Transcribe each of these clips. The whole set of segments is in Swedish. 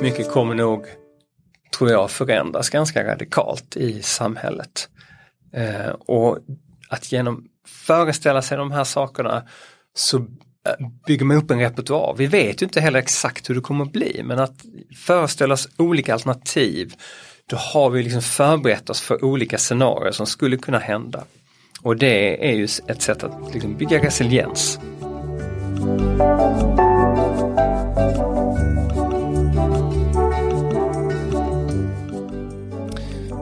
väldigt mycket kommer nog, tror jag, förändras ganska radikalt i samhället. Eh, och att genom föreställa sig de här sakerna så eh, bygger man upp en repertoar. Vi vet ju inte heller exakt hur det kommer att bli men att föreställa oss olika alternativ då har vi liksom förberett oss för olika scenarier som skulle kunna hända. Och det är ju ett sätt att liksom bygga resiliens.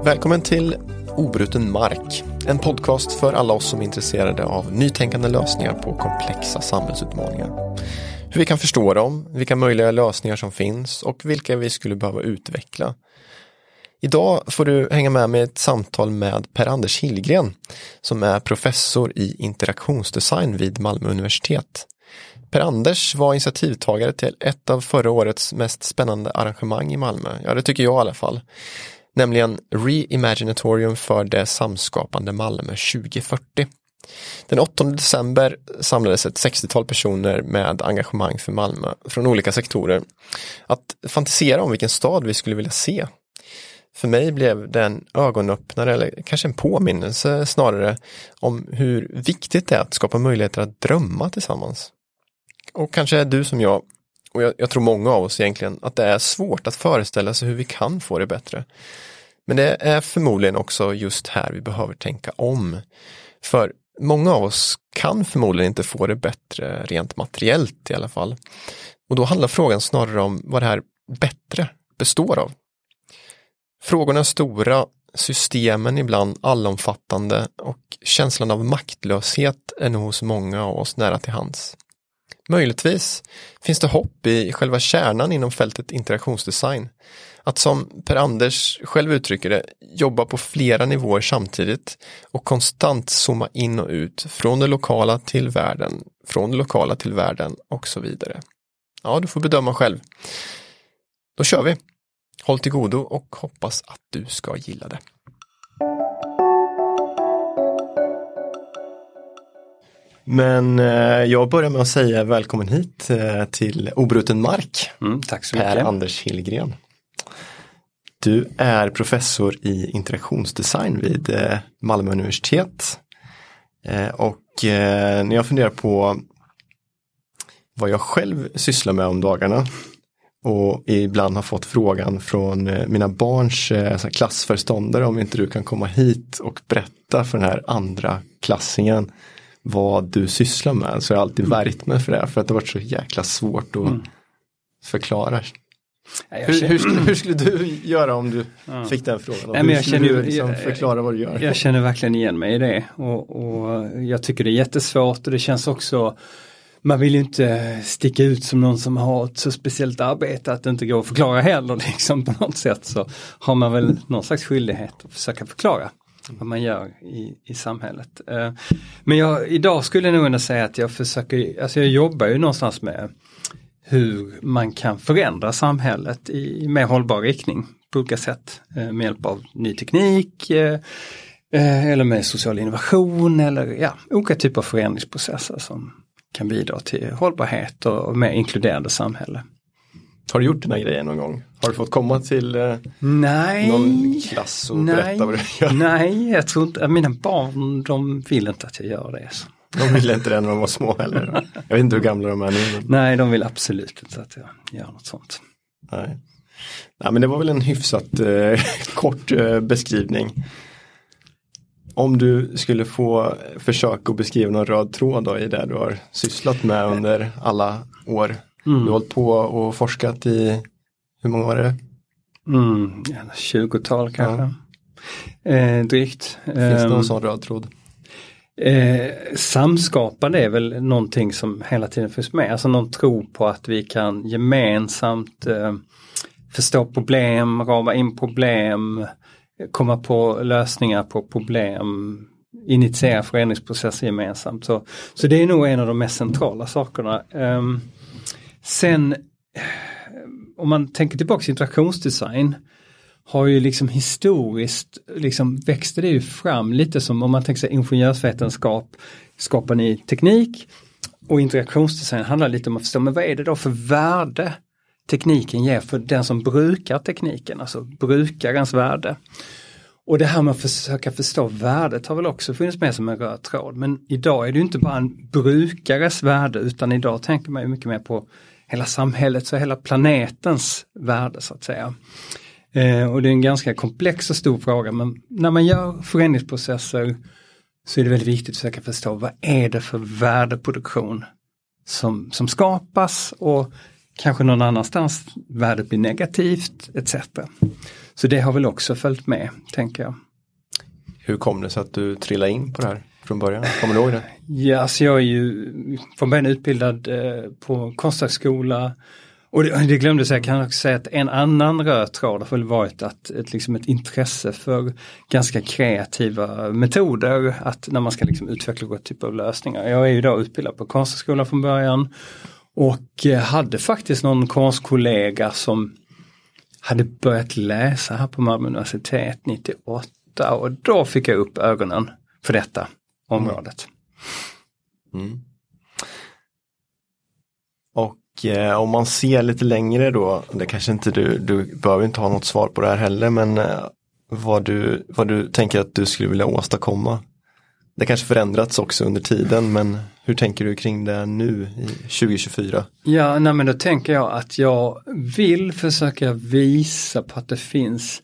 Välkommen till Obruten mark. En podcast för alla oss som är intresserade av nytänkande lösningar på komplexa samhällsutmaningar. Hur vi kan förstå dem, vilka möjliga lösningar som finns och vilka vi skulle behöva utveckla. Idag får du hänga med mig i ett samtal med Per-Anders Hillgren som är professor i interaktionsdesign vid Malmö universitet. Per-Anders var initiativtagare till ett av förra årets mest spännande arrangemang i Malmö. Ja, det tycker jag i alla fall nämligen Reimaginatorium för det samskapande Malmö 2040. Den 8 december samlades ett 60-tal personer med engagemang för Malmö från olika sektorer att fantisera om vilken stad vi skulle vilja se. För mig blev det en ögonöppnare eller kanske en påminnelse snarare om hur viktigt det är att skapa möjligheter att drömma tillsammans. Och kanske är du som jag och jag, jag, tror många av oss egentligen, att det är svårt att föreställa sig hur vi kan få det bättre. Men det är förmodligen också just här vi behöver tänka om. För många av oss kan förmodligen inte få det bättre rent materiellt i alla fall. Och då handlar frågan snarare om vad det här bättre består av. Frågorna är stora, systemen ibland allomfattande och känslan av maktlöshet är nog hos många av oss nära till hands. Möjligtvis finns det hopp i själva kärnan inom fältet interaktionsdesign. Att som Per-Anders själv uttrycker det, jobba på flera nivåer samtidigt och konstant zooma in och ut från det lokala till världen, från det lokala till världen och så vidare. Ja, du får bedöma själv. Då kör vi! Håll till godo och hoppas att du ska gilla det. Men eh, jag börjar med att säga välkommen hit eh, till Obruten mark. Mm, tack så mycket. Per Anders Hillgren. Du är professor i interaktionsdesign vid eh, Malmö universitet. Och när jag funderar på vad jag själv sysslar med om dagarna och ibland har fått frågan från mina barns klassförståndare om inte du kan komma hit och berätta för den här andra klassingen vad du sysslar med. Så jag har alltid mm. värjt mig för det för att det har varit så jäkla svårt att mm. förklara. Hur, hur, hur, skulle du göra om du ja. fick den frågan? Nej, men jag känner, du liksom förklara vad du gör? Jag känner verkligen igen mig i det och, och jag tycker det är jättesvårt och det känns också man vill ju inte sticka ut som någon som har ett så speciellt arbete att det inte går att förklara heller. Liksom på något sätt så har man väl någon slags skyldighet att försöka förklara vad man gör i, i samhället. Eh, men jag, idag skulle jag nog ändå säga att jag försöker, alltså jag jobbar ju någonstans med hur man kan förändra samhället i mer hållbar riktning på olika sätt eh, med hjälp av ny teknik eh, eller med social innovation eller ja, olika typer av förändringsprocesser som kan bidra till hållbarhet och mer inkluderande samhälle. Har du gjort den här grejen någon gång? Har du fått komma till eh, nej, någon klass och nej, berätta vad du gör? Nej, jag tror inte, mina barn de vill inte att jag gör det. Så. De ville inte det när de var små heller? Jag vet inte hur gamla de är nu. Nej, de vill absolut inte att jag gör något sånt. Nej, nej men det var väl en hyfsat eh, kort eh, beskrivning. Om du skulle få försöka att beskriva någon röd tråd då i det du har sysslat med under alla år Mm. Du har hållit på och forskat i, hur många var det? Mm, 20-tal kanske. Ja. Eh, drygt. Finns det någon um, sån röd? Eh, samskapande är väl någonting som hela tiden finns med, alltså någon tro på att vi kan gemensamt eh, förstå problem, rama in problem, komma på lösningar på problem, initiera förändringsprocesser gemensamt. Så, så det är nog en av de mest centrala sakerna. Um, Sen eh, om man tänker tillbaka till interaktionsdesign har ju liksom historiskt liksom växte det ju fram lite som om man tänker sig ingenjörsvetenskap, skapar ny teknik och interaktionsdesign handlar lite om att förstå men vad är det då för värde tekniken ger för den som brukar tekniken, alltså brukarens värde. Och det här med att försöka förstå värdet har väl också funnits med som en röd tråd. Men idag är det inte bara en brukares värde utan idag tänker man ju mycket mer på hela samhällets och hela planetens värde så att säga. Eh, och det är en ganska komplex och stor fråga men när man gör förändringsprocesser så är det väldigt viktigt att försöka förstå vad är det för värdeproduktion som, som skapas och kanske någon annanstans värdet blir negativt etc. Så det har väl också följt med, tänker jag. Hur kom det sig att du trillade in på det här från början? Kommer du ihåg det? Ja, alltså jag är ju från början utbildad eh, på konsthögskola och det, det glömde jag kan också säga att en annan röd tråd har väl varit att ett, liksom ett intresse för ganska kreativa metoder att när man ska liksom utveckla olika typer av lösningar. Jag är ju då utbildad på konsthögskola från början och eh, hade faktiskt någon konstkollega som hade börjat läsa här på Malmö universitet 98 och då fick jag upp ögonen för detta området. Mm. Och eh, om man ser lite längre då, det kanske inte du, du behöver inte ha något svar på det här heller, men eh, vad, du, vad du tänker att du skulle vilja åstadkomma det kanske förändrats också under tiden men hur tänker du kring det nu i 2024? Ja, nej men då tänker jag att jag vill försöka visa på att det finns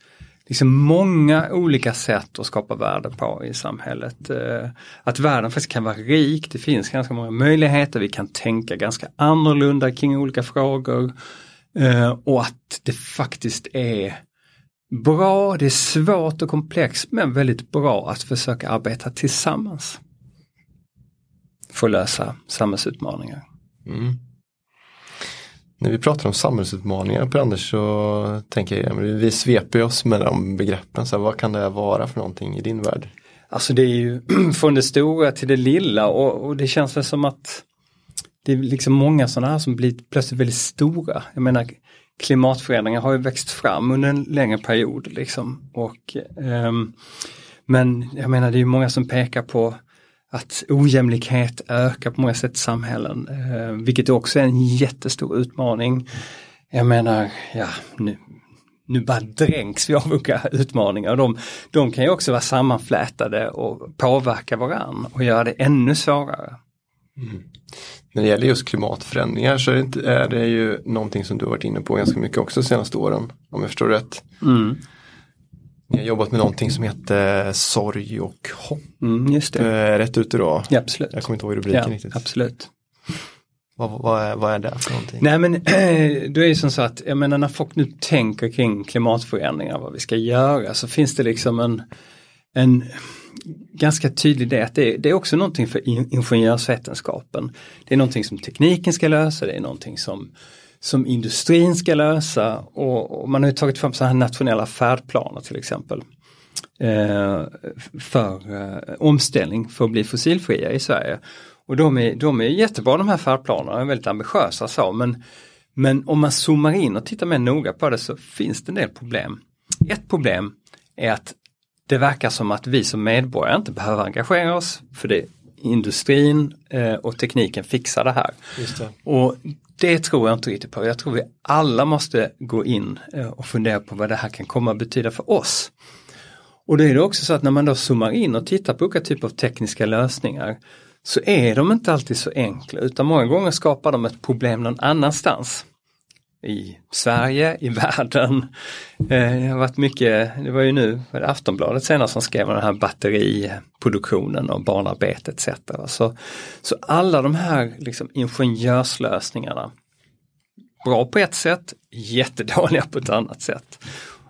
liksom många olika sätt att skapa värde på i samhället. Eh, att världen faktiskt kan vara rik, det finns ganska många möjligheter, vi kan tänka ganska annorlunda kring olika frågor eh, och att det faktiskt är bra, det är svårt och komplext men väldigt bra att försöka arbeta tillsammans. För att lösa samhällsutmaningar. Mm. När vi pratar om samhällsutmaningar på Anders så tänker jag, vi sveper oss med de begreppen, så här, vad kan det vara för någonting i din värld? Alltså det är ju från det stora till det lilla och, och det känns väl som att det är liksom många sådana här som blir plötsligt väldigt stora. Jag menar klimatförändringar har ju växt fram under en längre period. Liksom. Och, um, men jag menar det är många som pekar på att ojämlikhet ökar på många sätt i samhällen, uh, vilket också är en jättestor utmaning. Jag menar, ja, nu, nu bara dränks vi av olika utmaningar. De, de kan ju också vara sammanflätade och påverka varann och göra det ännu svårare. Mm. När det gäller just klimatförändringar så är det, är det ju någonting som du har varit inne på ganska mycket också de senaste åren. Om jag förstår rätt. Mm. Ni har jobbat med någonting som heter sorg och hopp. Mm, just det. Är rätt ute då? Ja, absolut. Jag kommer inte ihåg rubriken ja, riktigt. Absolut. Vad, vad, är, vad är det för någonting? Nej men då är det som så att, jag menar när folk nu tänker kring klimatförändringar, vad vi ska göra, så finns det liksom en, en ganska tydlig det att det, det, är också någonting för ingenjörsvetenskapen. Det är någonting som tekniken ska lösa, det är någonting som, som industrin ska lösa och, och man har tagit fram så här nationella färdplaner till exempel. Eh, för eh, omställning för att bli fossilfria i Sverige. Och de är, de är jättebra de här färdplanerna, är väldigt ambitiösa så men, men om man zoomar in och tittar mer noga på det så finns det en del problem. Ett problem är att det verkar som att vi som medborgare inte behöver engagera oss för det industrin eh, och tekniken fixar det här. Det. Och det tror jag inte riktigt på. Jag tror vi alla måste gå in eh, och fundera på vad det här kan komma att betyda för oss. Och det är det också så att när man då zoomar in och tittar på olika typer av tekniska lösningar så är de inte alltid så enkla utan många gånger skapar de ett problem någon annanstans i Sverige, i världen. Eh, det har varit mycket, det var ju nu var det Aftonbladet senast som skrev om den här batteriproduktionen och barnarbete etc. Så, så alla de här liksom ingenjörslösningarna, bra på ett sätt, jättedåliga på ett annat sätt.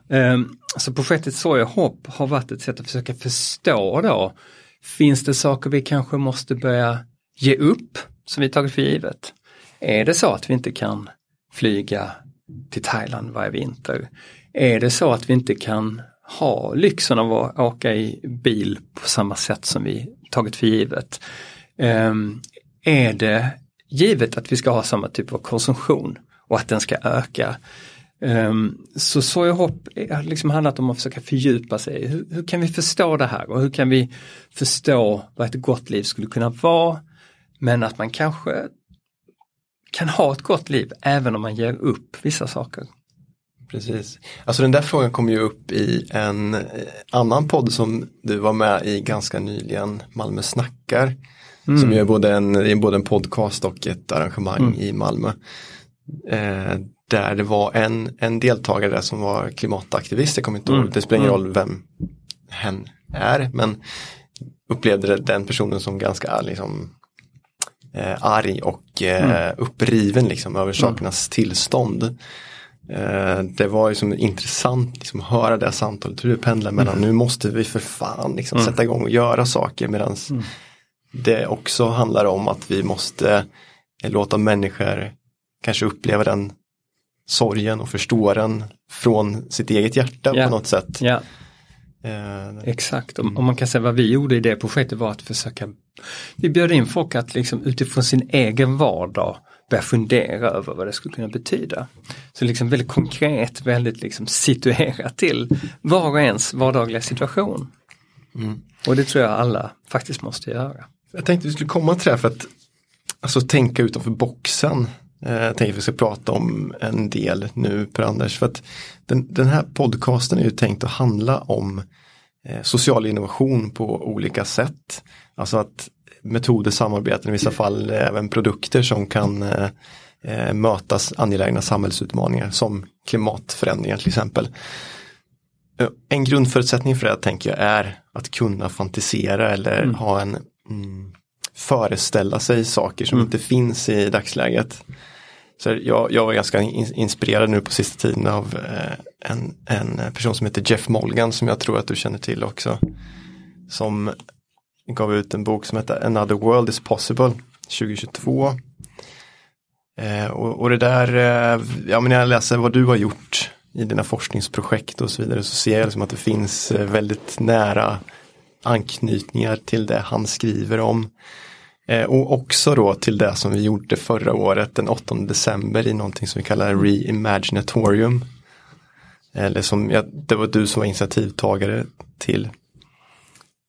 Ehm, så projektet Sorg och hopp har varit ett sätt att försöka förstå då, finns det saker vi kanske måste börja ge upp som vi tagit för givet? Är det så att vi inte kan flyga till Thailand varje vinter. Är det så att vi inte kan ha lyxen av att åka i bil på samma sätt som vi tagit för givet? Um, är det givet att vi ska ha samma typ av konsumtion och att den ska öka? Um, så Soja Hopp eh, har liksom handlat om att försöka fördjupa sig. Hur, hur, kan vi förstå det här och hur kan vi förstå vad ett gott liv skulle kunna vara? Men att man kanske kan ha ett gott liv även om man ger upp vissa saker. Precis. Alltså den där frågan kom ju upp i en eh, annan podd som du var med i ganska nyligen, Malmö snackar. Mm. Som är både en, både en podcast och ett arrangemang mm. i Malmö. Eh, där det var en, en deltagare som var klimataktivist, jag kommer inte mm. ihåg, det spelar ingen mm. roll vem hen är, men upplevde den personen som ganska liksom, eh, arg och eh, mm. uppriven liksom, över sakernas tillstånd. Eh, det var ju som intressant liksom, att höra det samtalet, hur det pendlar mellan mm. nu måste vi för fan liksom, mm. sätta igång och göra saker medan mm. det också handlar om att vi måste låta människor kanske uppleva den sorgen och förstå den från sitt eget hjärta yeah. på något sätt. Yeah. Eh, Exakt, och, och man kan säga vad vi gjorde i det projektet var att försöka, vi bjöd in folk att liksom utifrån sin egen vardag börja fundera över vad det skulle kunna betyda. Så liksom väldigt konkret, väldigt liksom situerat till var och ens vardagliga situation. Mm. Och det tror jag alla faktiskt måste göra. Jag tänkte vi skulle komma till det här för att alltså, tänka utanför boxen. Eh, jag tänkte att vi ska prata om en del nu Per-Anders. För att den, den, här podcasten är ju tänkt att handla om eh, social innovation på olika sätt. Alltså att metoder, samarbeten, i vissa fall även produkter som kan eh, mötas angelägna samhällsutmaningar som klimatförändringar till exempel. En grundförutsättning för det tänker jag är att kunna fantisera eller mm. ha en mm, föreställa sig saker som mm. inte finns i dagsläget. Så jag, jag var ganska inspirerad nu på sista tiden av eh, en, en person som heter Jeff Molgan som jag tror att du känner till också. Som gav ut en bok som heter Another World is Possible 2022. Eh, och, och, det där, eh, ja men när jag läser vad du har gjort i dina forskningsprojekt och så vidare så ser jag liksom att det finns eh, väldigt nära anknytningar till det han skriver om. Eh, och också då till det som vi gjorde förra året den 8 december i någonting som vi kallar Reimaginatorium. Eller som, ja, det var du som var initiativtagare till.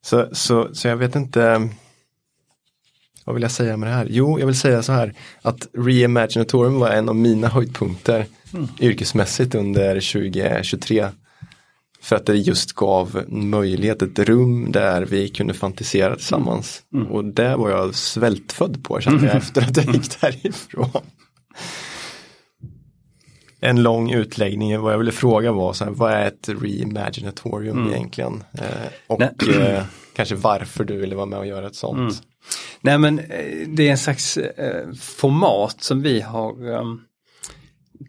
Så, så, så jag vet inte vad vill jag säga med det här? Jo, jag vill säga så här att Reimaginatorium var en av mina höjdpunkter mm. yrkesmässigt under 2023. För att det just gav möjlighet, ett rum där vi kunde fantisera tillsammans. Mm. Och det var jag svältfödd på kände jag mm. efter att jag gick därifrån. En lång utläggning, vad jag ville fråga var så här, vad är ett reimaginatorium mm. egentligen? Eh, och eh, kanske varför du ville vara med och göra ett sånt. Mm. Nej men eh, det är en slags eh, format som vi har um,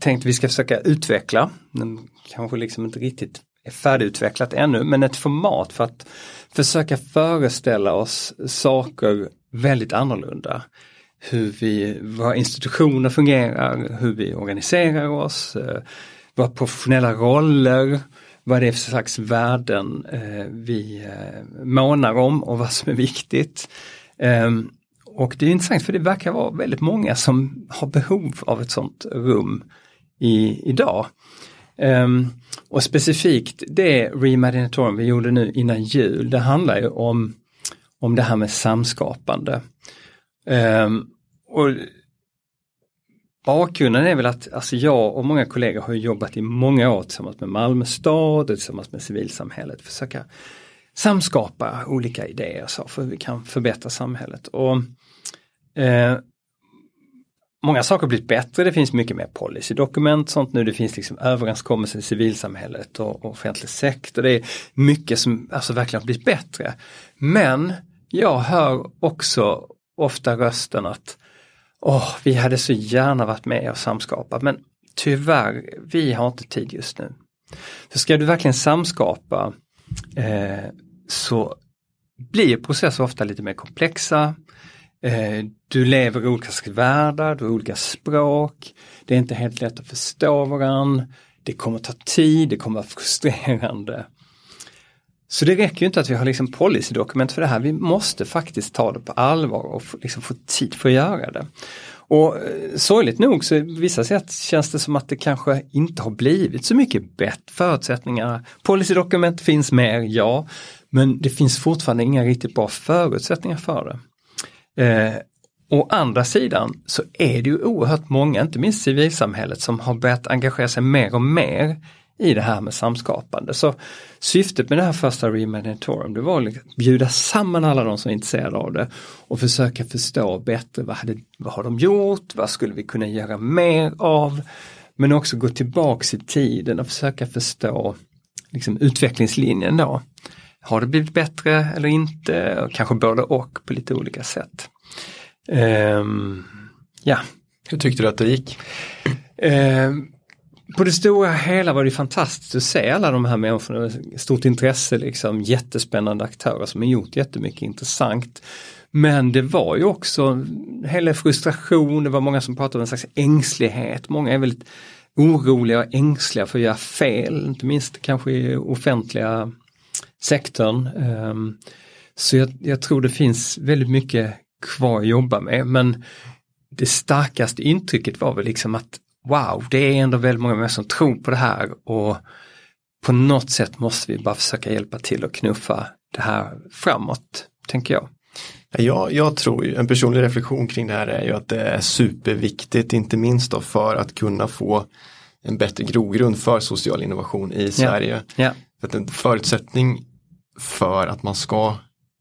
tänkt vi ska försöka utveckla. Den kanske liksom inte riktigt är färdigutvecklat ännu, men ett format för att försöka föreställa oss saker väldigt annorlunda. Hur vi, våra institutioner fungerar, hur vi organiserar oss, eh, våra professionella roller, vad det är för slags värden eh, vi eh, månar om och vad som är viktigt. Ehm, och det är intressant för det verkar vara väldigt många som har behov av ett sånt rum i, idag. Um, och specifikt det Reimaginatorium vi gjorde nu innan jul, det handlar ju om, om det här med samskapande. Um, och Bakgrunden är väl att alltså jag och många kollegor har jobbat i många år tillsammans med Malmö stad och tillsammans med civilsamhället, försöka samskapa olika idéer så för hur vi kan förbättra samhället. Och eh, Många saker har blivit bättre, det finns mycket mer policydokument sånt nu, det finns liksom överenskommelser i civilsamhället och, och offentlig sektor. Det är mycket som alltså verkligen har blivit bättre. Men jag hör också ofta rösten att Åh, vi hade så gärna varit med och samskapat men tyvärr, vi har inte tid just nu. För ska du verkligen samskapa eh, så blir processer ofta lite mer komplexa. Eh, du lever i olika världar, du har olika språk. Det är inte helt lätt att förstå varandra. Det kommer ta tid, det kommer vara frustrerande. Så det räcker inte att vi har liksom policydokument för det här, vi måste faktiskt ta det på allvar och liksom få tid för att göra det. Och eh, sorgligt nog så vissa sätt känns det som att det kanske inte har blivit så mycket bättre förutsättningar. Policydokument finns mer, ja, men det finns fortfarande inga riktigt bra förutsättningar för det. Eh, å andra sidan så är det ju oerhört många, inte minst civilsamhället, som har börjat engagera sig mer och mer i det här med samskapande. Så syftet med det här första Remediatorum det var att liksom bjuda samman alla de som är intresserade av det och försöka förstå bättre vad, hade, vad har de gjort, vad skulle vi kunna göra mer av? Men också gå tillbaks i tiden och försöka förstå liksom, utvecklingslinjen då. Har det blivit bättre eller inte? Kanske både och på lite olika sätt. Um, ja. Hur tyckte du att det gick? Um, på det stora hela var det fantastiskt att se alla de här människorna, stort intresse, liksom, jättespännande aktörer som har gjort jättemycket intressant. Men det var ju också hela frustration, det var många som pratade om en slags ängslighet, många är väldigt oroliga och ängsliga för att göra fel, inte minst kanske i offentliga sektorn. Ehm, så jag, jag tror det finns väldigt mycket kvar att jobba med men det starkaste intrycket var väl liksom att wow, det är ändå väldigt många människor som tror på det här och på något sätt måste vi bara försöka hjälpa till och knuffa det här framåt, tänker jag. Jag, jag tror en personlig reflektion kring det här är ju att det är superviktigt, inte minst då för att kunna få en bättre grogrund för social innovation i Sverige. Ja. För att en förutsättning för att man ska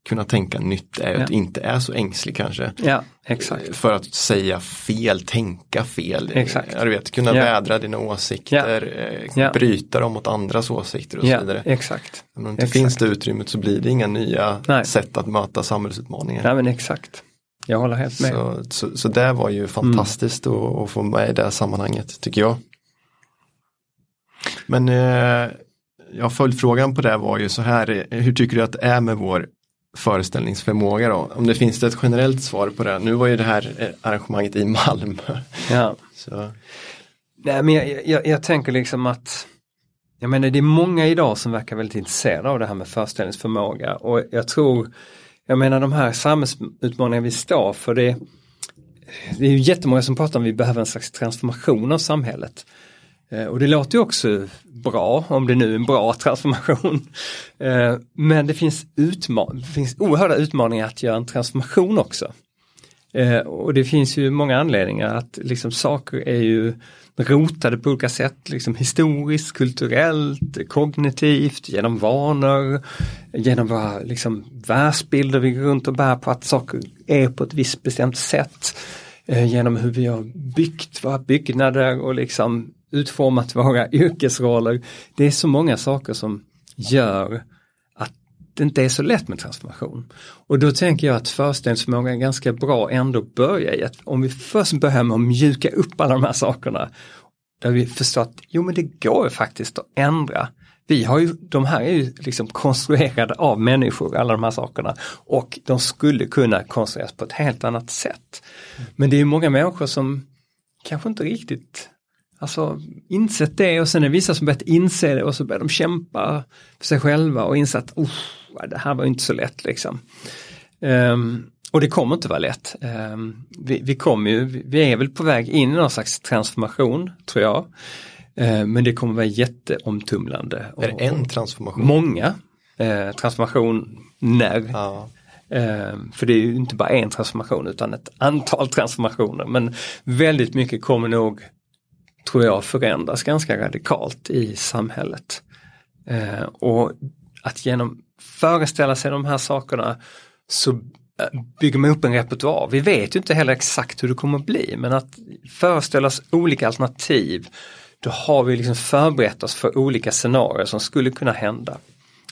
kunna tänka nytt är ja. att inte är så ängslig kanske. Ja, exakt. För att säga fel, tänka fel. Exakt. Du vet, kunna ja. vädra dina åsikter, ja. Eh, bryta dem mot andras åsikter och så vidare. Exakt. Men om det inte finns det utrymmet så blir det inga nya Nej. sätt att möta samhällsutmaningar. Nej men exakt. Jag håller helt med. Så, så, så det var ju fantastiskt mm. att, att, få med i det här sammanhanget tycker jag. Men eh, ja, följdfrågan på det var ju så här, hur tycker du att det är med vår föreställningsförmåga då? Om det finns ett generellt svar på det. Nu var ju det här eh, arrangemanget i Malmö. Ja. Så. Nej men jag, jag, jag, tänker liksom att jag menar det är många idag som verkar väldigt intresserade av det här med föreställningsförmåga och jag tror jag menar de här samhällsutmaningarna vi står för det det är ju jättemånga som pratar om att vi behöver en slags transformation av samhället. Eh, och det låter ju också bra, om det nu är en bra transformation. Eh, men det finns, utman det finns oerhörda utmaningar att göra en transformation också. Eh, och det finns ju många anledningar att liksom saker är ju rotade på olika sätt, liksom historiskt, kulturellt, kognitivt, genom vanor, genom våra liksom, världsbilder vi går runt och bär på att saker är på ett visst bestämt sätt. Genom hur vi har byggt våra byggnader och liksom utformat våra yrkesroller. Det är så många saker som gör att det inte är så lätt med transformation. Och då tänker jag att föreställningsförmåga är ganska bra ändå börja i att om vi först börjar med att mjuka upp alla de här sakerna där vi förstår att jo men det går faktiskt att ändra. Vi har ju, de här är ju liksom konstruerade av människor, alla de här sakerna. Och de skulle kunna konstrueras på ett helt annat sätt. Men det är många människor som kanske inte riktigt Alltså insett det och sen är det vissa som börjat inse det och så börjar de kämpa för sig själva och inse att det här var inte så lätt liksom. Um, och det kommer inte vara lätt. Um, vi, vi kommer ju, vi är väl på väg in i någon slags transformation tror jag. Uh, men det kommer vara jätteomtumlande. Är det en transformation? Många uh, transformationer. Ja. Uh, för det är ju inte bara en transformation utan ett antal transformationer men väldigt mycket kommer nog tror jag förändras ganska radikalt i samhället. Eh, och att genom föreställa sig de här sakerna så eh, bygger man upp en repertoar. Vi vet ju inte heller exakt hur det kommer att bli men att föreställa oss olika alternativ då har vi liksom förberett oss för olika scenarier som skulle kunna hända.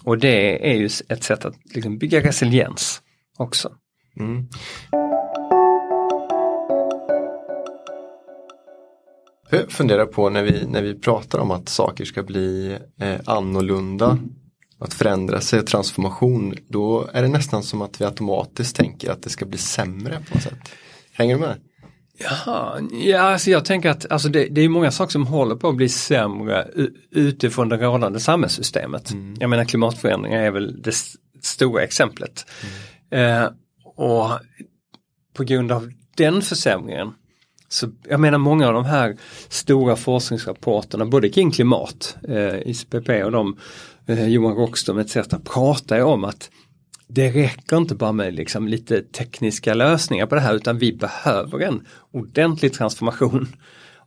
Och det är ju ett sätt att liksom bygga resiliens också. Mm. Jag funderar på när vi, när vi pratar om att saker ska bli eh, annorlunda, mm. att förändra sig, transformation, då är det nästan som att vi automatiskt tänker att det ska bli sämre på något sätt. Hänger du med? Jaha, ja, alltså jag tänker att alltså det, det är många saker som håller på att bli sämre utifrån det rådande samhällssystemet. Mm. Jag menar klimatförändringar är väl det stora exemplet. Mm. Eh, och på grund av den försämringen så jag menar många av de här stora forskningsrapporterna, både kring klimat, eh, ICPP och de, eh, Johan Rockström etc. pratar ju om att det räcker inte bara med liksom lite tekniska lösningar på det här utan vi behöver en ordentlig transformation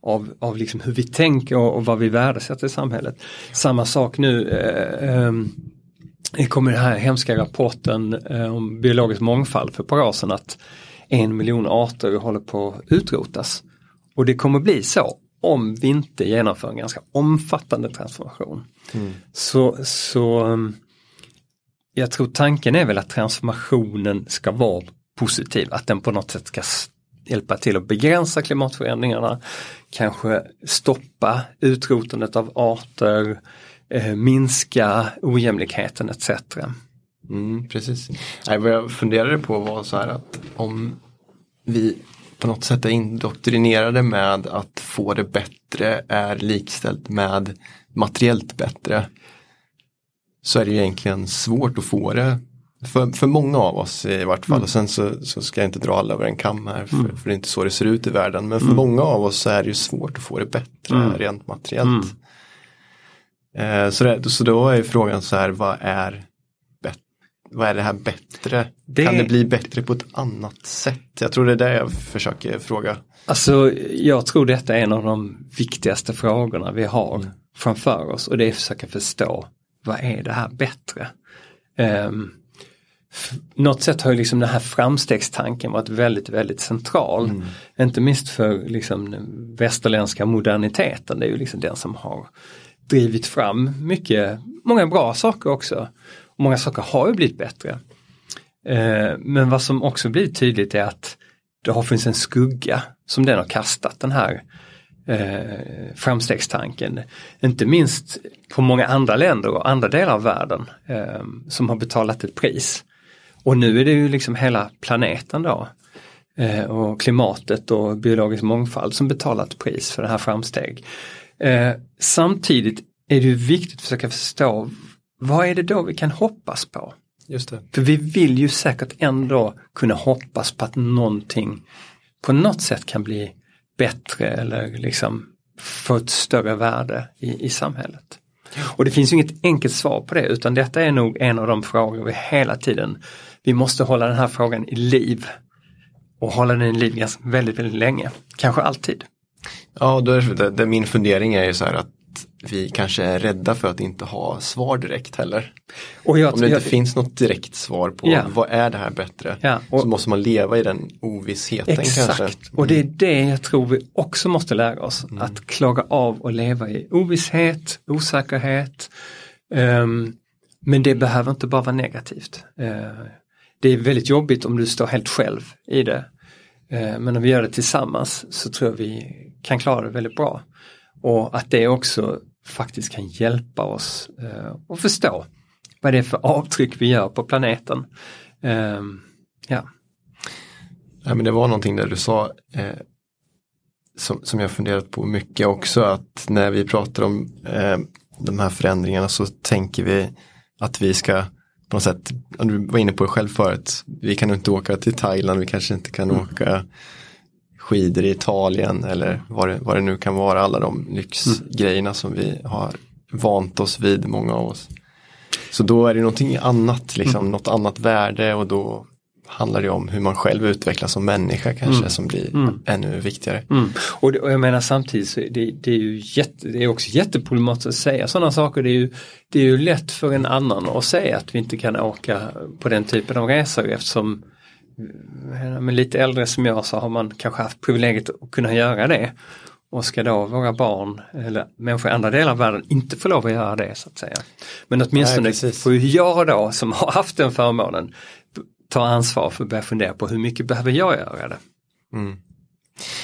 av, av liksom hur vi tänker och, och vad vi värdesätter i samhället. Samma sak nu, eh, eh, det kommer den här hemska rapporten eh, om biologisk mångfald för ett par år sedan att en miljon arter håller på att utrotas. Och det kommer bli så om vi inte genomför en ganska omfattande transformation. Mm. Så, så ehm, jag tror tanken är väl att transformationen ska vara positiv, att den på något sätt ska hjälpa till att begränsa klimatförändringarna, kanske stoppa utrotandet av arter, eh, minska ojämlikheten etc. Mm, precis. Nej, vad jag funderade på var så här att om vi på något sätt är indoktrinerade med att få det bättre är likställt med materiellt bättre så är det egentligen svårt att få det för, för många av oss i vart fall. Mm. Och sen så, så, ska jag inte dra alla över en kam här för, mm. för det är inte så det ser ut i världen. Men för mm. många av oss så är det ju svårt att få det bättre mm. rent materiellt. Mm. Eh, så, det, så då är frågan så här, vad är, vad är det här bättre? Det... Kan det bli bättre på ett annat sätt? Jag tror det är det jag försöker fråga. Alltså jag tror detta är en av de viktigaste frågorna vi har mm. framför oss och det är att försöka förstå vad är det här bättre? Um, något sätt har ju liksom den här framstegstanken varit väldigt, väldigt central. Mm. Inte minst för liksom den västerländska moderniteten, det är ju liksom den som har drivit fram mycket, många bra saker också. Många saker har ju blivit bättre. Eh, men vad som också blir tydligt är att det har funnits en skugga som den har kastat den här eh, framstegstanken. Inte minst på många andra länder och andra delar av världen eh, som har betalat ett pris. Och nu är det ju liksom hela planeten då eh, och klimatet och biologisk mångfald som betalat pris för det här framsteg. Eh, samtidigt är det ju viktigt att försöka förstå vad är det då vi kan hoppas på? Just det. För vi vill ju säkert ändå kunna hoppas på att någonting på något sätt kan bli bättre eller liksom få ett större värde i, i samhället. Och det finns inget enkelt svar på det utan detta är nog en av de frågor vi hela tiden, vi måste hålla den här frågan i liv. Och hålla den i liv ganska, väldigt, väldigt länge, kanske alltid. Ja, då är det, det, min fundering är ju så här att vi kanske är rädda för att inte ha svar direkt heller. Och jag, Om det jag, inte finns något direkt svar på ja. vad är det här bättre ja, och, så måste man leva i den ovissheten exakt. kanske. Mm. och det är det jag tror vi också måste lära oss. Mm. Att klara av att leva i ovisshet, osäkerhet. Um, men det behöver inte bara vara negativt. Uh, det är väldigt jobbigt om du står helt själv i det. Uh, men om vi gör det tillsammans så tror jag vi kan klara det väldigt bra. Och att det också faktiskt kan hjälpa oss eh, att förstå vad det är för avtryck vi gör på planeten. Eh, ja. ja men det var någonting där du sa eh, som, som jag funderat på mycket också att när vi pratar om eh, de här förändringarna så tänker vi att vi ska på något sätt, du var inne på det själv förut, vi kan inte åka till Thailand, vi kanske inte kan mm. åka skidor i Italien eller vad det, vad det nu kan vara, alla de lyxgrejerna som vi har vant oss vid, många av oss. Så då är det någonting annat, liksom, mm. något annat värde och då handlar det om hur man själv utvecklas som människa kanske mm. som blir mm. ännu viktigare. Mm. Och, det, och, jag menar samtidigt så det, det är ju jätte, det är också jätteproblematiskt att säga sådana saker. Det är, ju, det är ju lätt för en annan att säga att vi inte kan åka på den typen av resor eftersom men lite äldre som jag så har man kanske haft privilegiet att kunna göra det. Och ska då våra barn eller människor i andra delar av världen inte få lov att göra det så att säga. Men åtminstone Nej, får jag då som har haft den förmånen ta ansvar för att börja fundera på hur mycket behöver jag göra det. Mm.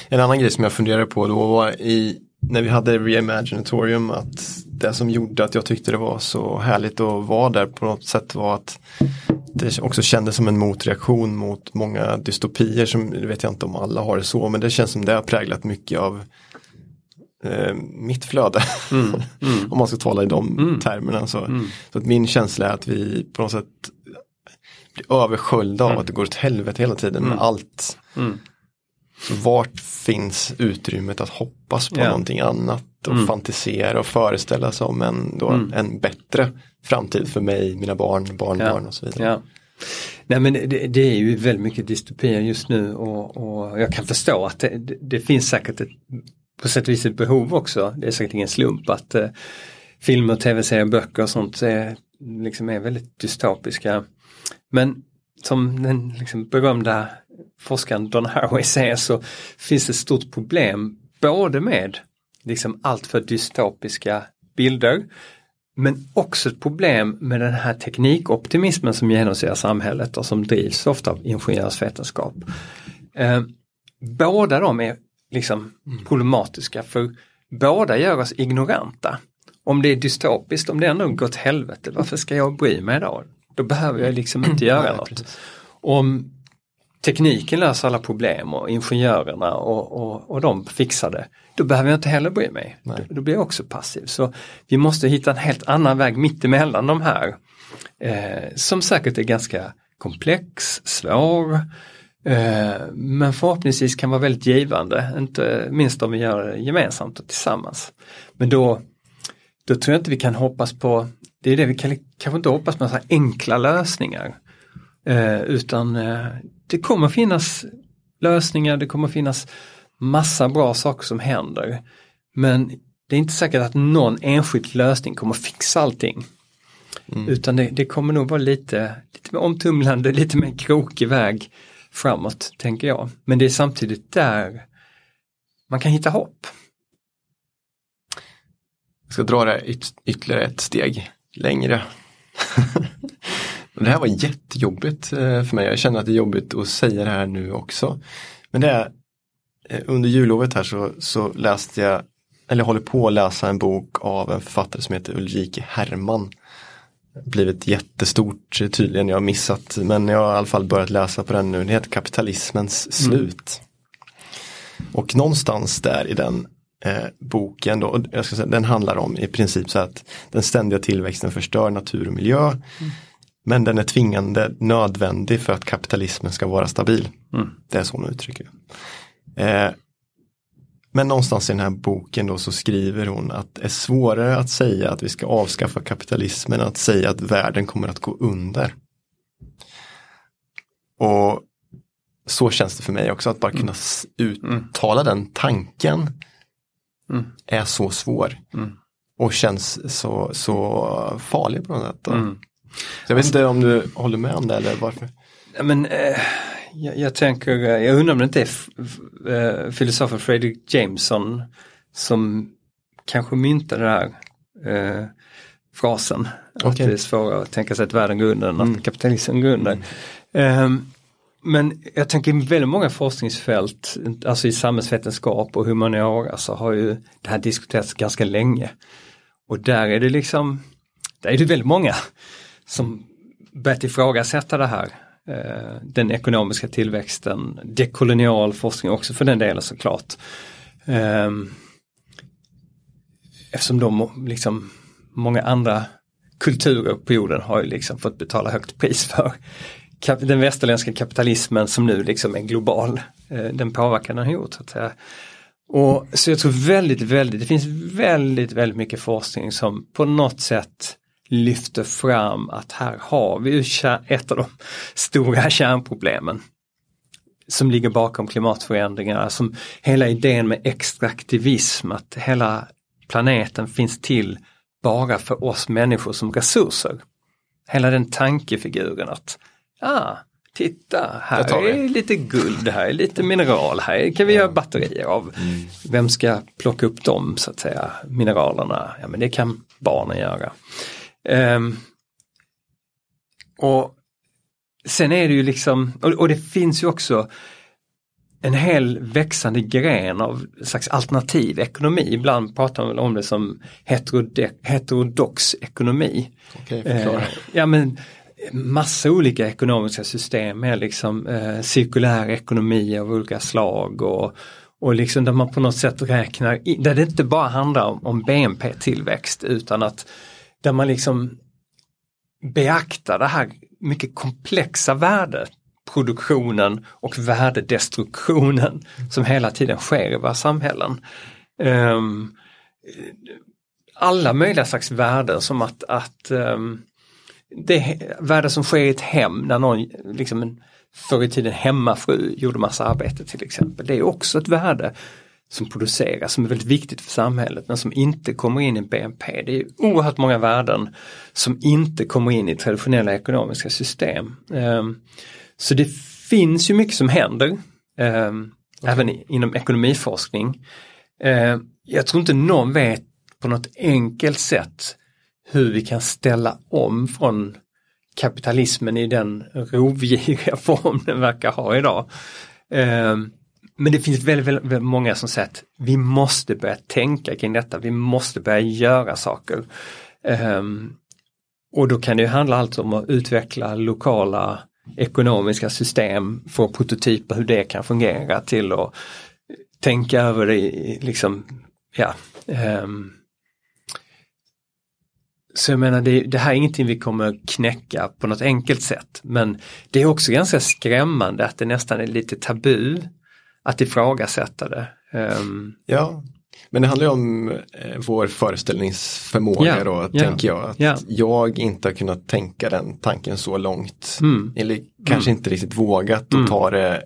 En annan grej som jag funderade på då var i, när vi hade Reimaginatorium att det som gjorde att jag tyckte det var så härligt att vara där på något sätt var att det också kändes som en motreaktion mot många dystopier som, det vet jag inte om alla har det så, men det känns som det har präglat mycket av eh, mitt flöde. Mm, mm. om man ska tala i de mm. termerna. Så. Mm. så att min känsla är att vi på något sätt blir översköljda av mm. att det går åt helvete hela tiden med mm. allt. Så vart finns utrymmet att hoppas på yeah. någonting annat och mm. fantisera och föreställa sig om en, då, mm. en bättre framtid för mig, mina barn, barnbarn ja. och så vidare. Ja. Nej men det, det, är ju väldigt mycket dystopier just nu och, och jag kan förstå att det, det, det, finns säkert ett, på sätt och vis ett behov också. Det är säkert ingen slump att eh, filmer, tv-serier, böcker och sånt är, liksom är väldigt dystopiska. Men som den liksom berömda forskaren Don Haraway säger så finns det ett stort problem både med liksom allt för dystopiska bilder men också ett problem med den här teknikoptimismen som genomsyrar samhället och som drivs ofta av ingenjörsvetenskap. Eh, båda de är liksom mm. problematiska för båda gör oss ignoranta. Om det är dystopiskt, om det ändå gått helvete, varför ska jag bry mig då? Då behöver jag liksom inte göra något. Om tekniken löser alla problem och ingenjörerna och, och, och de fixar det, då behöver jag inte heller bry mig. Då, då, blir jag också passiv. Så vi måste hitta en helt annan väg mittemellan de här eh, som säkert är ganska komplex, svår, eh, men förhoppningsvis kan vara väldigt givande, inte minst om vi gör det gemensamt och tillsammans. Men då, då tror jag inte vi kan hoppas på, det är det vi kan kanske inte hoppas på, så enkla lösningar. Eh, utan eh, det kommer finnas lösningar, det kommer finnas massa bra saker som händer. Men det är inte säkert att någon enskild lösning kommer fixa allting. Mm. Utan det, det, kommer nog vara lite, lite mer omtumlande, lite mer krokig väg framåt, tänker jag. Men det är samtidigt där man kan hitta hopp. Jag ska dra det yt ytterligare ett steg längre. det här var jättejobbigt eh, för mig. Jag känner att det är jobbigt att säga det här nu också. Men det är eh, under jullovet här så, så läste jag, eller håller på att läsa en bok av en författare som heter Ulrike Herrmann. Blivit jättestort tydligen, jag har missat, men jag har i alla fall börjat läsa på den nu. Det heter Kapitalismens slut. Mm. Och någonstans där i den eh, boken då, jag ska säga, den handlar om i princip så att den ständiga tillväxten förstör natur och miljö. Mm. Men den är tvingande nödvändig för att kapitalismen ska vara stabil. Mm. Det är så hon uttrycker det. Eh, men någonstans i den här boken då så skriver hon att det är svårare att säga att vi ska avskaffa kapitalismen än att säga att världen kommer att gå under. Och så känns det för mig också att bara kunna mm. uttala den tanken mm. är så svår. Mm. Och känns så, så farlig på något sätt. Så jag vet inte om du håller med om det eller varför? Men, eh, jag, jag, tänker, jag undrar om det inte är eh, filosofen Fredrik Jameson som kanske myntade den här eh, frasen. Okay. Att det är svårare att tänka sig att världen går under än att mm. kapitalismen går under. Mm. Eh, men jag tänker i väldigt många forskningsfält, alltså i samhällsvetenskap och humaniora så har ju det här diskuterats ganska länge. Och där är det liksom, där är det väldigt många som börjat ifrågasätta det här. Eh, den ekonomiska tillväxten, dekolonial forskning också för den delen såklart. Ehm, eftersom de liksom många andra kulturer på jorden har ju liksom fått betala högt pris för den västerländska kapitalismen som nu liksom är global. Eh, den påverkan den har gjort. Så, att säga. Och, så jag tror väldigt, väldigt, det finns väldigt, väldigt mycket forskning som på något sätt lyfter fram att här har vi ett av de stora kärnproblemen som ligger bakom klimatförändringarna, som hela idén med extraktivism, att hela planeten finns till bara för oss människor som resurser. Hela den tankefiguren att, ah, titta, här är lite guld, här är lite mineral, här kan vi ja. göra batterier av. Mm. Vem ska plocka upp dem så att säga, mineralerna? Ja men det kan barnen göra. Um, och sen är det ju liksom, och, och, det finns ju också en hel växande gren av slags alternativ ekonomi. Ibland pratar man om det som heterodox ekonomi. Okay, uh, ja men massa olika ekonomiska system med liksom eh, cirkulär ekonomi av olika slag och, och liksom där man på något sätt räknar, där det inte bara handlar om, om BNP-tillväxt utan att där man liksom beaktar det här mycket komplexa värdet produktionen och värdedestruktionen som hela tiden sker i våra samhällen. Um, alla möjliga slags värden som att, att um, det värde som sker i ett hem när någon, liksom en, förr i tiden hemmafru gjorde massa arbete till exempel. Det är också ett värde som produceras som är väldigt viktigt för samhället men som inte kommer in i BNP. Det är oerhört många värden som inte kommer in i traditionella ekonomiska system. Um, så det finns ju mycket som händer, okay. även inom ekonomiforskning. Uh, jag tror inte någon vet på något enkelt sätt hur vi kan ställa om från kapitalismen i den rovgiriga form den verkar ha idag. Men det finns väldigt, väldigt, väldigt, många som säger att vi måste börja tänka kring detta, vi måste börja göra saker. Um, och då kan det handla allt om att utveckla lokala ekonomiska system få prototyper hur det kan fungera till att tänka över det liksom, ja. Um, så jag menar det, det, här är ingenting vi kommer knäcka på något enkelt sätt men det är också ganska skrämmande att det nästan är lite tabu att ifrågasätta det. Um, ja, men det handlar ju om eh, vår föreställningsförmåga ja, då, ja, tänker jag. Att ja. jag inte har kunnat tänka den tanken så långt. Mm. Eller kanske mm. inte riktigt vågat mm. att ta det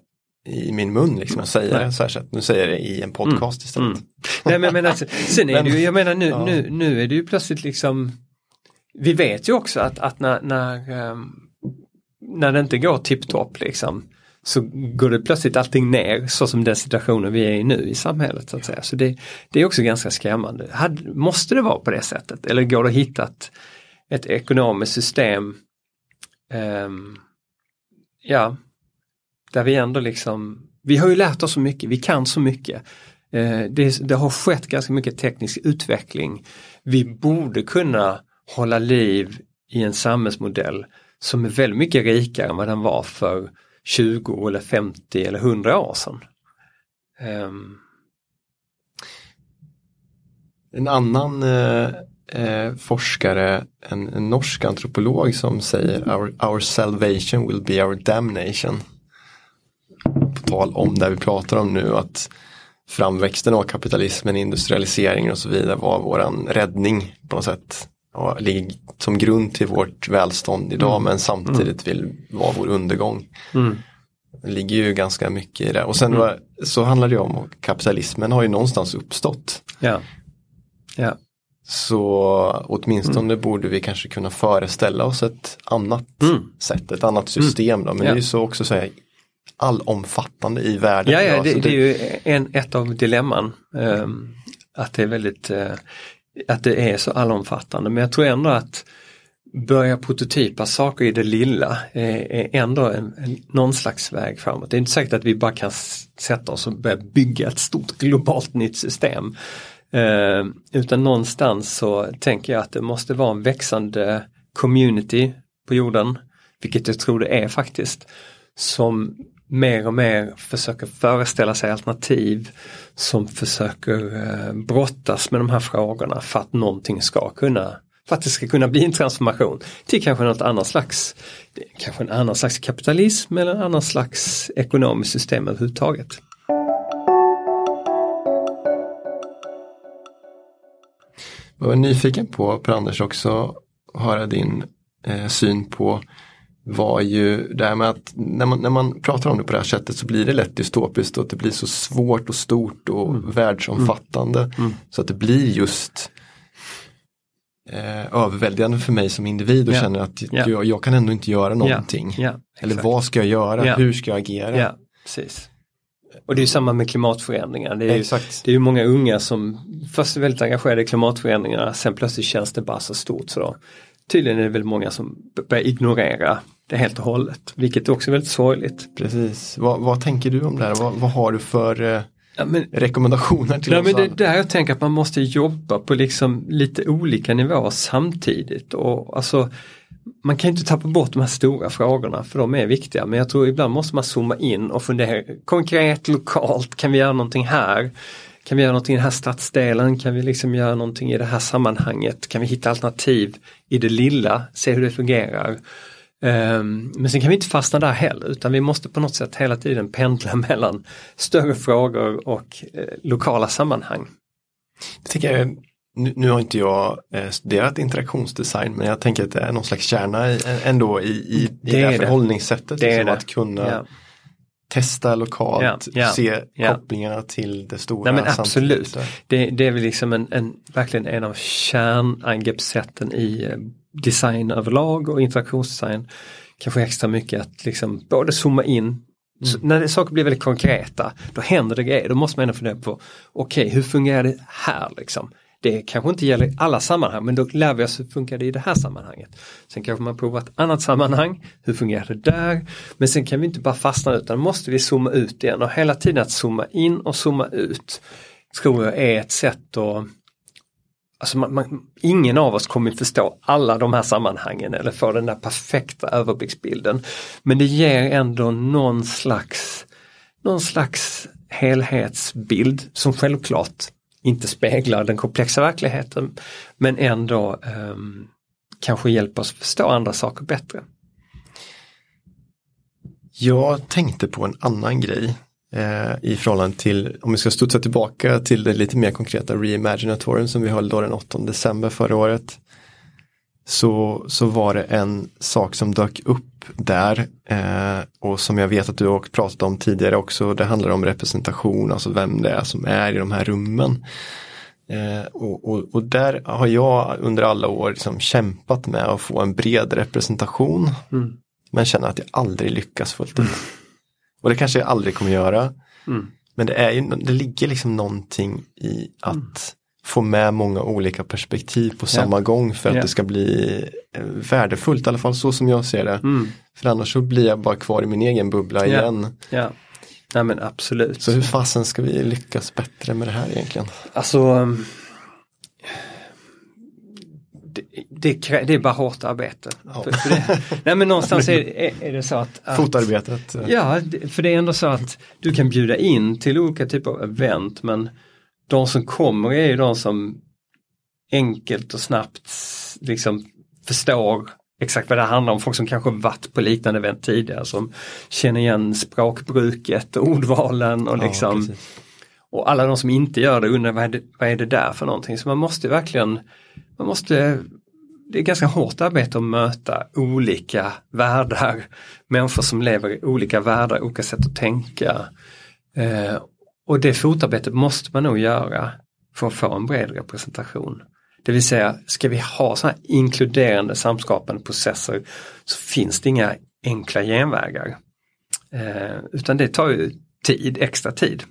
i min mun liksom och säga det så här sätt. Nu säger jag det i en podcast istället. Mm. Nej men, men alltså, sen är det ju, jag menar nu, ja. nu, nu är det ju plötsligt liksom Vi vet ju också att, att när, när, um, när det inte går tipptopp liksom så går det plötsligt allting ner så som den situationen vi är i nu i samhället. Så att säga. Så det, det är också ganska skrämmande. Had, måste det vara på det sättet eller går det att hitta ett, ett ekonomiskt system um, ja, där vi ändå liksom, vi har ju lärt oss så mycket, vi kan så mycket. Uh, det, det har skett ganska mycket teknisk utveckling. Vi borde kunna hålla liv i en samhällsmodell som är väldigt mycket rikare än vad den var för 20 eller 50 eller 100 år sedan. Um. En annan eh, eh, forskare, en, en, norsk antropolog som säger our, our salvation will be our damnation. På tal om det vi pratar om nu att framväxten av kapitalismen, industrialiseringen och så vidare var våran räddning på något sätt. Och ligger som grund till vårt välstånd idag mm. men samtidigt vill vara vår undergång. Mm. Det ligger ju ganska mycket i det. Och sen mm. var, så handlar det om att kapitalismen har ju någonstans uppstått. Ja. Ja. Så åtminstone mm. borde vi kanske kunna föreställa oss ett annat mm. sätt, ett annat system. Då. Men ja. det är ju så också så här, allomfattande i världen. Ja, ja det, det, det, är ju en, ett av dilemman. Um, att det är väldigt uh, att det är så allomfattande men jag tror ändå att börja prototypa saker i det lilla är ändå en, en, någon slags väg framåt. Det är inte säkert att vi bara kan sätta oss och börja bygga ett stort globalt nytt system. Eh, utan någonstans så tänker jag att det måste vara en växande community på jorden, vilket jag tror det är faktiskt, som mer och mer försöker föreställa sig alternativ som försöker eh, brottas med de här frågorna för att någonting ska kunna för att det ska kunna bli en transformation till kanske något annat slags, kanske en annan slags kapitalism eller en annan slags ekonomiskt system överhuvudtaget. Jag var nyfiken på, Per-Anders, också höra din eh, syn på var ju det här med att när man, när man pratar om det på det här sättet så blir det lätt dystopiskt och det blir så svårt och stort och mm. världsomfattande. Mm. Mm. Så att det blir just eh, överväldigande för mig som individ och yeah. känner att yeah. jag, jag, kan ändå inte göra någonting. Yeah. Eller vad ska jag göra? Hur ska jag agera? Precis. Och det är samma med klimatförändringar. Det är, ju, det är ju många unga som först är väldigt engagerade i klimatförändringarna, sen plötsligt känns det bara så stort. Så då. Tydligen är det väldigt många som börjar ignorera det helt och hållet, vilket också är väldigt sorgligt. Precis. Vad, vad tänker du om det här? Vad, vad har du för eh, ja, men, rekommendationer till ja, oss men Det är där jag tänker att man måste jobba på liksom lite olika nivåer samtidigt. Och alltså, man kan inte tappa bort de här stora frågorna för de är viktiga men jag tror ibland måste man zooma in och fundera konkret, lokalt, kan vi göra någonting här? Kan vi göra någonting i den här stadsdelen? Kan vi liksom göra någonting i det här sammanhanget? Kan vi hitta alternativ i det lilla, se hur det fungerar? Um, men sen kan vi inte fastna där heller utan vi måste på något sätt hela tiden pendla mellan större frågor och eh, lokala sammanhang. Det tycker jag nu, nu har inte jag eh, studerat interaktionsdesign men jag tänker att det är någon slags kärna i, ändå i, i, i det, Det här förhållningssättet. Det är liksom, det. Att kunna Ja. Testa lokalt, Ja, ja, se ja. kopplingarna till det stora. Nej men absolut. Det, det är väl liksom en, en, verkligen en av kärnangreppssätten i eh, design överlag och interaktionsdesign. Kanske extra mycket att liksom både zooma in så när det, saker blir väldigt konkreta, då händer det grejer. Då måste man ändå fundera på, okej hur fungerar det här liksom? Det kanske inte gäller i alla sammanhang men då lär vi oss hur funkar det i det här sammanhanget. Sen kanske man provar ett annat sammanhang, hur fungerar det där? Men sen kan vi inte bara fastna utan måste vi zooma ut igen och hela tiden att zooma in och zooma ut tror jag är ett sätt att Alltså man, man, ingen av oss kommer förstå alla de här sammanhangen eller få den där perfekta överblicksbilden. Men det ger ändå någon slags, någon slags helhetsbild som självklart inte speglar den komplexa verkligheten men ändå ehm, kanske hjälper oss förstå andra saker bättre. Jag tänkte på en annan grej eh, i förhållande till, om vi ska studsa tillbaka till det lite mer konkreta Reimaginatorium som vi höll då den 8 december förra året. Så, så var det en sak som dök upp där eh, och som jag vet att du har pratat om tidigare också. Det handlar om representation, alltså vem det är som är i de här rummen. Eh, och, och, och där har jag under alla år liksom kämpat med att få en bred representation. Mm. Men känner att jag aldrig lyckas fullt ut. Och det kanske jag aldrig kommer göra. Mm. Men det, är ju, det ligger liksom någonting i att Mm. Få med många olika perspektiv på samma gång för att Ja. det ska bli eh, värdefullt, i alla fall så som jag ser det. Mm. För annars så blir jag bara kvar i min egen bubbla Ja. igen. Ja, Nej, men absolut. Så hur fasen ska vi lyckas bättre med det här egentligen? Alltså um, det, det, det är bara hårt arbete. Ja. För, för det, nej men någonstans är, är, är det så att, att Fotarbetet. eh, Ja, för det är ändå så att du kan bjuda in till olika typer av event men de som kommer är ju de som enkelt och snabbt liksom förstår exakt vad det handlar om. Folk som kanske varit på liknande event tidigare som känner igen språkbruket och ordvalen och ja, liksom precis. och alla de som inte gör det undrar vad är det, vad är det där för någonting. Så man måste verkligen, man måste, det är ganska hårt arbete att möta olika världar. Människor som lever i olika världar, olika sätt att tänka. Eh, och det fotarbetet måste man nog göra för att få en bred representation. Det vill säga, ska vi ha så här inkluderande samskapande processer så finns det inga enkla genvägar. Eh, utan det tar ju tid, extra tid.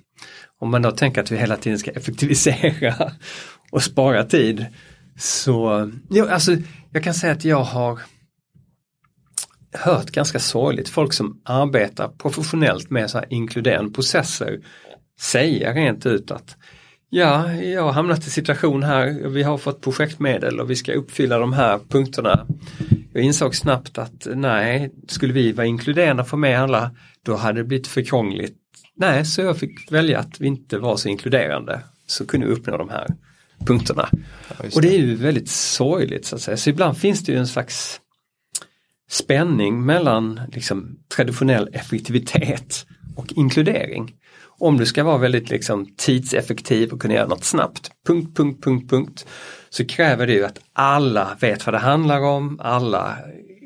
Om man då tänker att vi hela tiden ska effektivisera och spara tid. Så, jo, alltså, jag kan säga att jag har hört ganska sorgligt folk som arbetar professionellt med så här inkluderande processer säga rent ut att ja, jag har hamnat i situation här, vi har fått projektmedel och vi ska uppfylla de här punkterna. Jag insåg snabbt att nej, skulle vi vara inkluderande få med alla, då hade det blivit för krångligt. Nej, så jag fick välja att vi inte var så inkluderande, så kunde vi uppnå de här punkterna. Ja, Och det är ju väldigt sorgligt så att säga. Så ibland finns det ju en slags spänning mellan liksom, traditionell effektivitet och inkludering. Om du ska vara väldigt liksom, tidseffektiv och kunna göra något snabbt, punkt, punkt, punkt, punkt, så kräver det ju att alla vet vad det handlar om, alla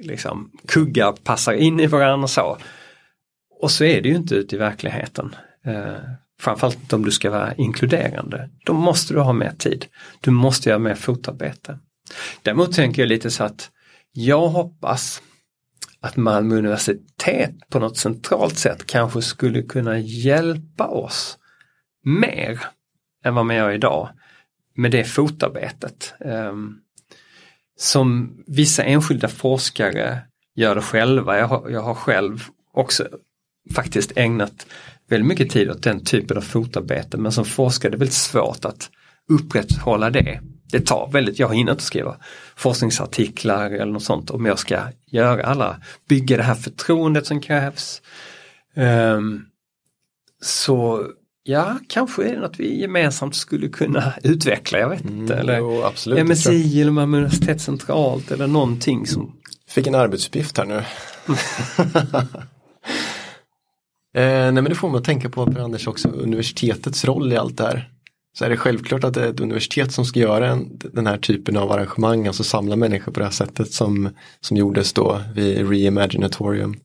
liksom, kuggar passar in i varandra och så. Och så är det ju inte ute i verkligheten. Eh, framförallt inte om du ska vara inkluderande. Då måste du ha mer tid. Du måste göra mer fotarbete. Däremot tänker jag lite så att jag hoppas att Malmö universitet på något centralt sätt kanske skulle kunna hjälpa oss mer än vad man gör idag med det fotarbetet. Um, som vissa enskilda forskare gör det själva. Jag har, jag har själv också faktiskt ägnat väldigt mycket tid åt den typen av fotarbete men som forskare är det väldigt svårt att upprätthålla det. Det tar väldigt, jag hinner inte skriva forskningsartiklar eller något sånt om jag ska göra alla, bygga det här förtroendet som krävs. Um, så ja, kanske är det något vi gemensamt skulle kunna utveckla, jag vet inte. Mm, eller jo, absolut. MSI eller Malmö universitet centralt eller någonting som Fick en arbetsuppgift här nu. eh, nej men det får man tänka på Per Anders också, universitetets roll i allt det här. Så är det självklart att det är ett universitet som ska göra en, den här typen av arrangemang, alltså samla människor på det här sättet som, som gjordes då vid Reimaginatorium.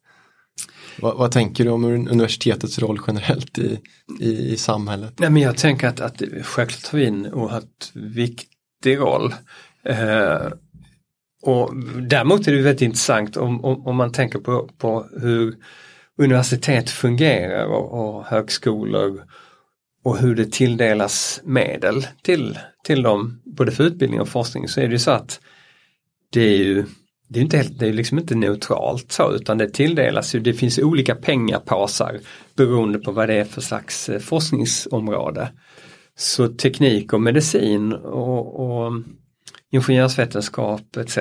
Vad, vad, tänker du om universitetets roll generellt i, i, i samhället? Nej, men jag tänker att, att självklart har vi en oerhört viktig roll. Eh, och däremot är det väldigt intressant om, om, om man tänker på, på hur universitet fungerar och, och högskolor och hur det tilldelas medel till, till dem, både för utbildning och forskning, så är det ju så att det är ju det är inte helt, det är liksom inte neutralt så utan det tilldelas ju, det finns olika pengapåsar beroende på vad det är för slags eh, forskningsområde. Så teknik och medicin och, och ingenjörsvetenskap etc.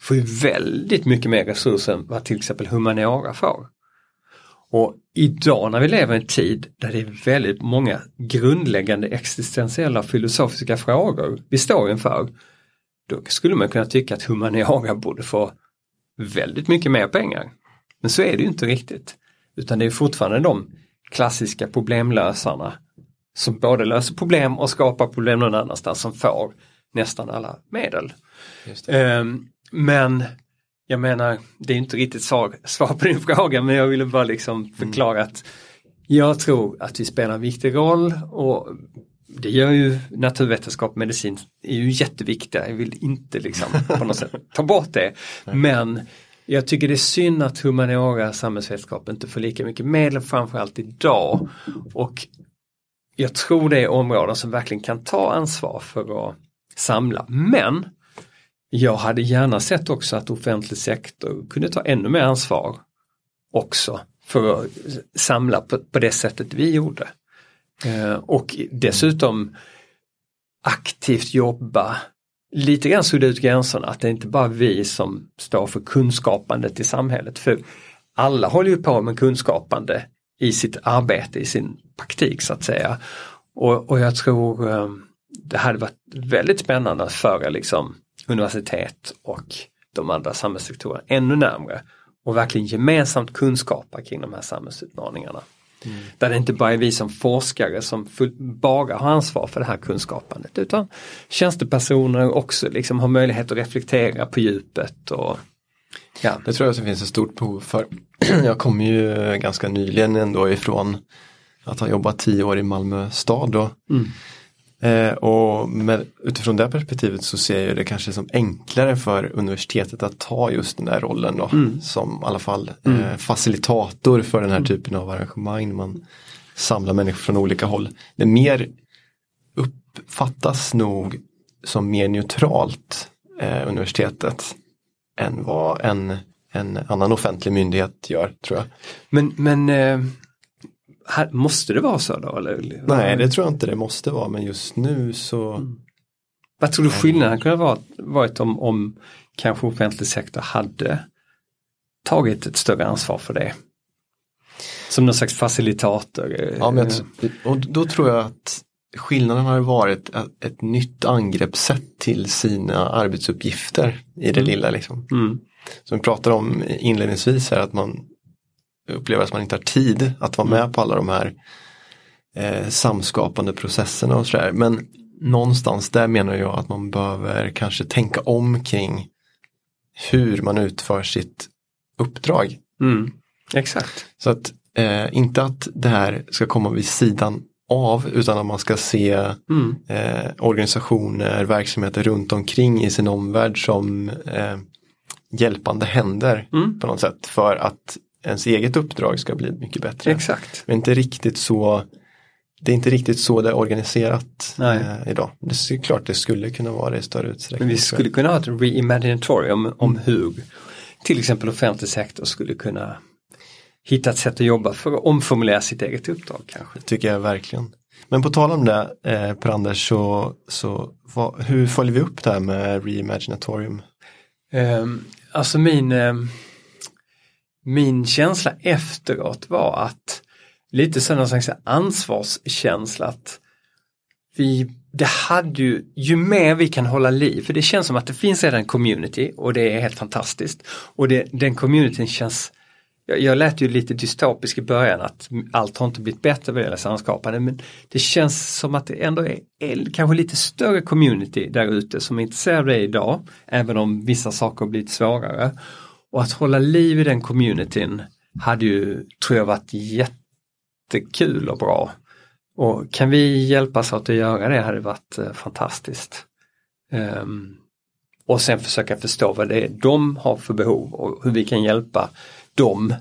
får ju väldigt mycket mer resurser än vad till exempel humaniora får. Och idag när vi lever i en tid där det är väldigt många grundläggande existentiella filosofiska frågor vi står inför. Då skulle man kunna tycka att humaniora borde få väldigt mycket mer pengar. Men så är det ju inte riktigt. Utan det är fortfarande de klassiska problemlösarna som både löser problem och skapar problem någon annanstans som får nästan alla medel. Um, men jag menar, det är inte riktigt svar, svar på din fråga men jag ville bara liksom mm. förklara att jag tror att vi spelar en viktig roll och det gör ju naturvetenskap och medicin är ju jätteviktiga. Jag vill inte liksom på något sätt ta bort det. Men jag tycker det är synd att humaniora samhällsvetenskap inte får lika mycket medel framförallt idag. Och jag tror det är områden som verkligen kan ta ansvar för att samla. Men jag hade gärna sett också att offentlig sektor kunde ta ännu mer ansvar också för att samla på, på det sättet vi gjorde. Eh, och dessutom aktivt jobba lite grann sudda ut gränserna, att det är inte bara vi som står för kunskapandet i samhället. För alla håller ju på med kunskapande i sitt arbete, i sin praktik så att säga. Och, och jag tror eh, det hade varit väldigt spännande att föra liksom universitet och de andra samhällssektorerna ännu närmre och verkligen gemensamt kunskapa kring de här samhällsutmaningarna. Mm. Där det inte bara är vi som forskare som bara har ansvar för det här kunskapandet utan tjänstepersoner också liksom har möjlighet att reflektera på djupet. Och, ja. Det tror jag att det finns ett stort behov för. Jag kommer ju ganska nyligen ändå ifrån att ha jobbat tio år i Malmö stad. Och mm. Eh, och med, utifrån det perspektivet så ser jag det kanske som enklare för universitetet att ta just den där rollen då. Mm. Som i alla fall mm. eh, facilitator för den här mm. typen av arrangemang. Man samlar människor från olika håll. Det mer uppfattas nog som mer neutralt eh, universitetet än vad en, en annan offentlig myndighet gör tror jag. Men, men eh här, måste det vara så då? Eller? Nej, det tror jag inte det måste vara, men just nu så... Mm. Vad tror du skillnaden kunde varit, varit om, om kanske offentlig sektor hade tagit ett större ansvar för det? Som någon slags facilitator? Ja, men jag, och då tror jag att skillnaden har varit ett, ett nytt angreppssätt till sina arbetsuppgifter i det mm. lilla. Liksom. Mm. Som vi pratade om inledningsvis här, att man upplever att man inte har tid att vara med på alla de här eh, samskapande processerna och sådär. Men någonstans där menar jag att man behöver kanske tänka om kring hur man utför sitt uppdrag. Mm. Exakt. Så att eh, inte att det här ska komma vid sidan av utan att man ska se mm. eh, organisationer, verksamheter runt omkring i sin omvärld som eh, hjälpande händer mm. på något sätt för att ens eget uppdrag ska bli mycket bättre. Exakt. Men inte riktigt så det är inte riktigt så det är organiserat eh, idag. Det är klart det skulle kunna vara det i större utsträckning. Men vi skulle kunna ha ett reimaginatorium om mm. hur till exempel offentlig sektor skulle kunna hitta ett sätt att jobba för att omformulera sitt eget uppdrag kanske. Det tycker jag verkligen. Men på tal om det eh, Per-Anders så, så vad, hur följer vi upp det här med reimaginatorium? Um, alltså min um, min känsla efteråt var att lite sådana slags ansvarskänsla att vi, det hade ju, ju mer vi kan hålla liv, för det känns som att det finns redan en community och det är helt fantastiskt. Och det, den communityn känns, jag, jag lät ju lite dystopisk i början att allt har inte blivit bättre vad gäller samskapande men det känns som att det ändå är, är kanske lite större community där ute som är intresserade av det idag, även om vissa saker har blivit svårare. Och att hålla liv i den communityn hade ju, tror jag, varit jättekul och bra. Och kan vi hjälpas åt att göra det hade varit eh, fantastiskt. Um, och sen försöka förstå vad det är de har för behov och hur vi kan hjälpa dem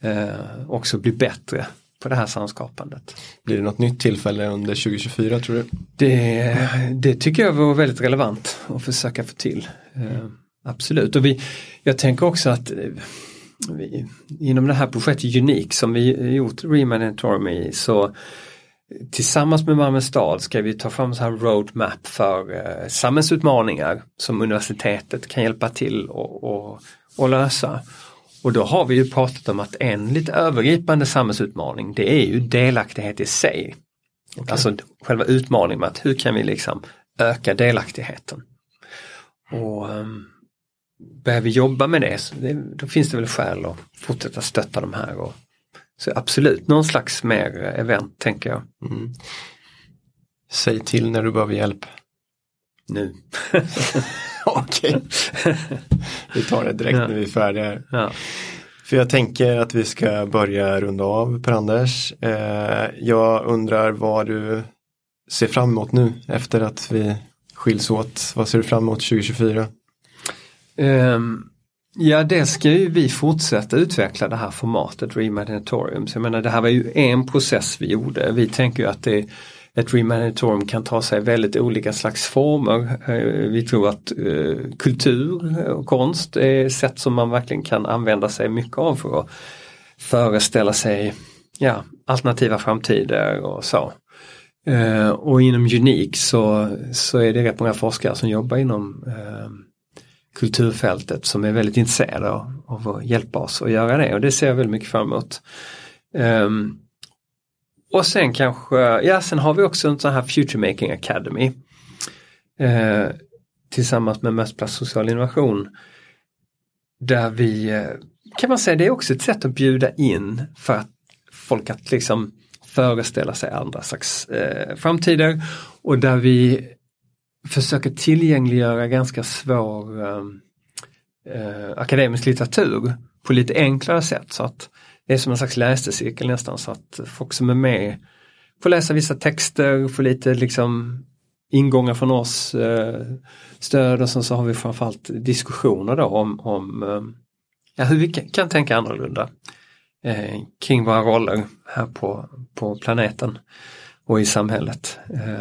eh, också bli bättre på det här samskapandet. Blir det något nytt tillfälle under 2024 tror du? Det, det tycker jag var väldigt relevant att försöka få till. Eh, absolut och vi, jag tänker också att eh, vi, inom det här projektet Unik som vi gjort Remanatorium i så Tillsammans med Malmö stad ska vi ta fram så här roadmap för eh, samhällsutmaningar som universitetet kan hjälpa till och, och, och, lösa. Och då har vi ju pratat om att en lite övergripande samhällsutmaning det är ju delaktighet i sig. Okay. Alltså själva utmaningen med att hur kan vi liksom öka delaktigheten. Och um, Vi jobba med det, det, då finns det väl skäl att fortsätta stötta de här och så absolut någon slags mer event tänker jag. Mm. Säg till när du behöver hjälp. Nu. Okej. vi tar det direkt ja. när vi är färdiga. Ja. För jag tänker att vi ska börja runda av Per-Anders. Eh, jag undrar vad du ser fram emot nu efter att vi skiljs åt. Vad ser du fram emot 2024? Um, Ja, det ska ju vi fortsätta utveckla det här formatet Remagnatorium. Så jag menar det här var ju en process vi gjorde. Vi tänker ju att det, ett Remagnatorium kan ta sig väldigt olika slags former. Eh, vi tror att eh, kultur och konst är sätt som man verkligen kan använda sig mycket av för att föreställa sig ja, alternativa framtider och så. Eh, och inom Unik så, så är det rätt många forskare som jobbar inom eh, kulturfältet som är väldigt intresserade av, att hjälpa oss att göra det och det ser jag väldigt mycket fram emot. Um, och sen kanske, ja sen har vi också en sån här Future Making Academy uh, tillsammans med Mötesplats social innovation. Där vi, eh, kan man säga, det är också ett sätt att bjuda in för att folk att liksom föreställa sig andra slags eh, framtider och där vi försöker tillgängliggöra ganska svår ehm, eh, akademisk litteratur på lite enklare sätt. Så att det är som en slags läsecirkel nästan så att folk som är med får läsa vissa texter, får lite liksom ingångar från oss, eh, stöd och sen så har vi framförallt diskussioner då om, om eh, ja, hur vi kan, kan tänka annorlunda eh, kring våra roller här på, på planeten och i samhället.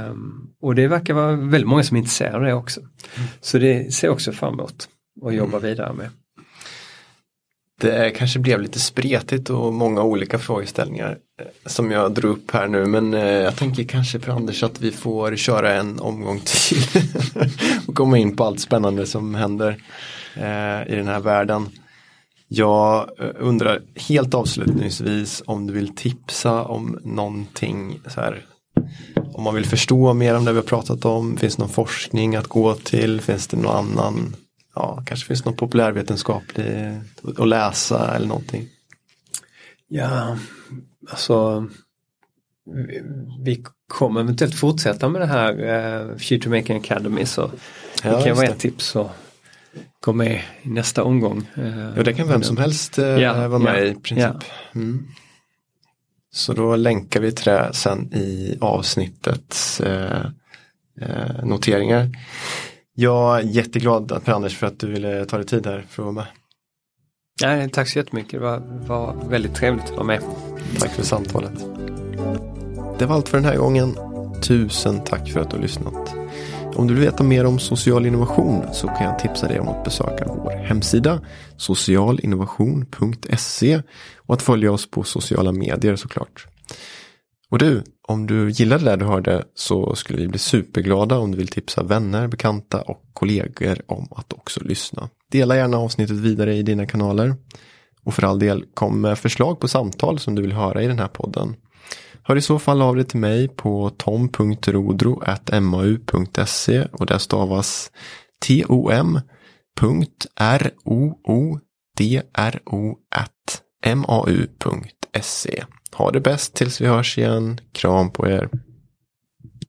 Um, och det verkar vara väldigt många som är intresserade av det också. Mm. Så det ser jag också fram emot att jobba mm. vidare med. Det kanske blev lite spretigt och många olika frågeställningar eh, som jag drog upp här nu men eh, jag tänker kanske för Anders att vi får köra en omgång till och komma in på allt spännande som händer eh, i den här världen. Jag undrar helt avslutningsvis om du vill tipsa om någonting så här om man vill förstå mer om det vi har pratat om, finns det någon forskning att gå till, finns det någon annan, ja kanske finns det någon populärvetenskaplig att läsa eller någonting. Ja, alltså vi kommer eventuellt fortsätta med det här uh, Future Making Academy så ja, det kan vara ett tips att gå med i nästa omgång. Uh, ja, det kan vem som helst uh, ja, vara med ja, i princip. Mm. Så då länkar vi till det sen i avsnittets eh, eh, noteringar. Jag är jätteglad att Per-Anders för att du ville ta dig tid här för att vara med. Ja, tack så jättemycket, det var, var väldigt trevligt att vara med. Tack för samtalet. Det var allt för den här gången. Tusen tack för att du har lyssnat. Om du vill veta mer om social innovation så kan jag tipsa dig om att besöka vår hemsida socialinnovation.se och att följa oss på sociala medier såklart. Och du, om du gillade det du hörde så skulle vi bli superglada om du vill tipsa vänner, bekanta och kollegor om att också lyssna. Dela gärna avsnittet vidare i dina kanaler. Och för all del, kom med förslag på samtal som du vill höra i den här podden. Hör i så fall av dig till mig på tom.rodro.mau.se och där stavas tom.roo.dro.mau.se Ha det bäst tills vi hörs igen. Kram på er.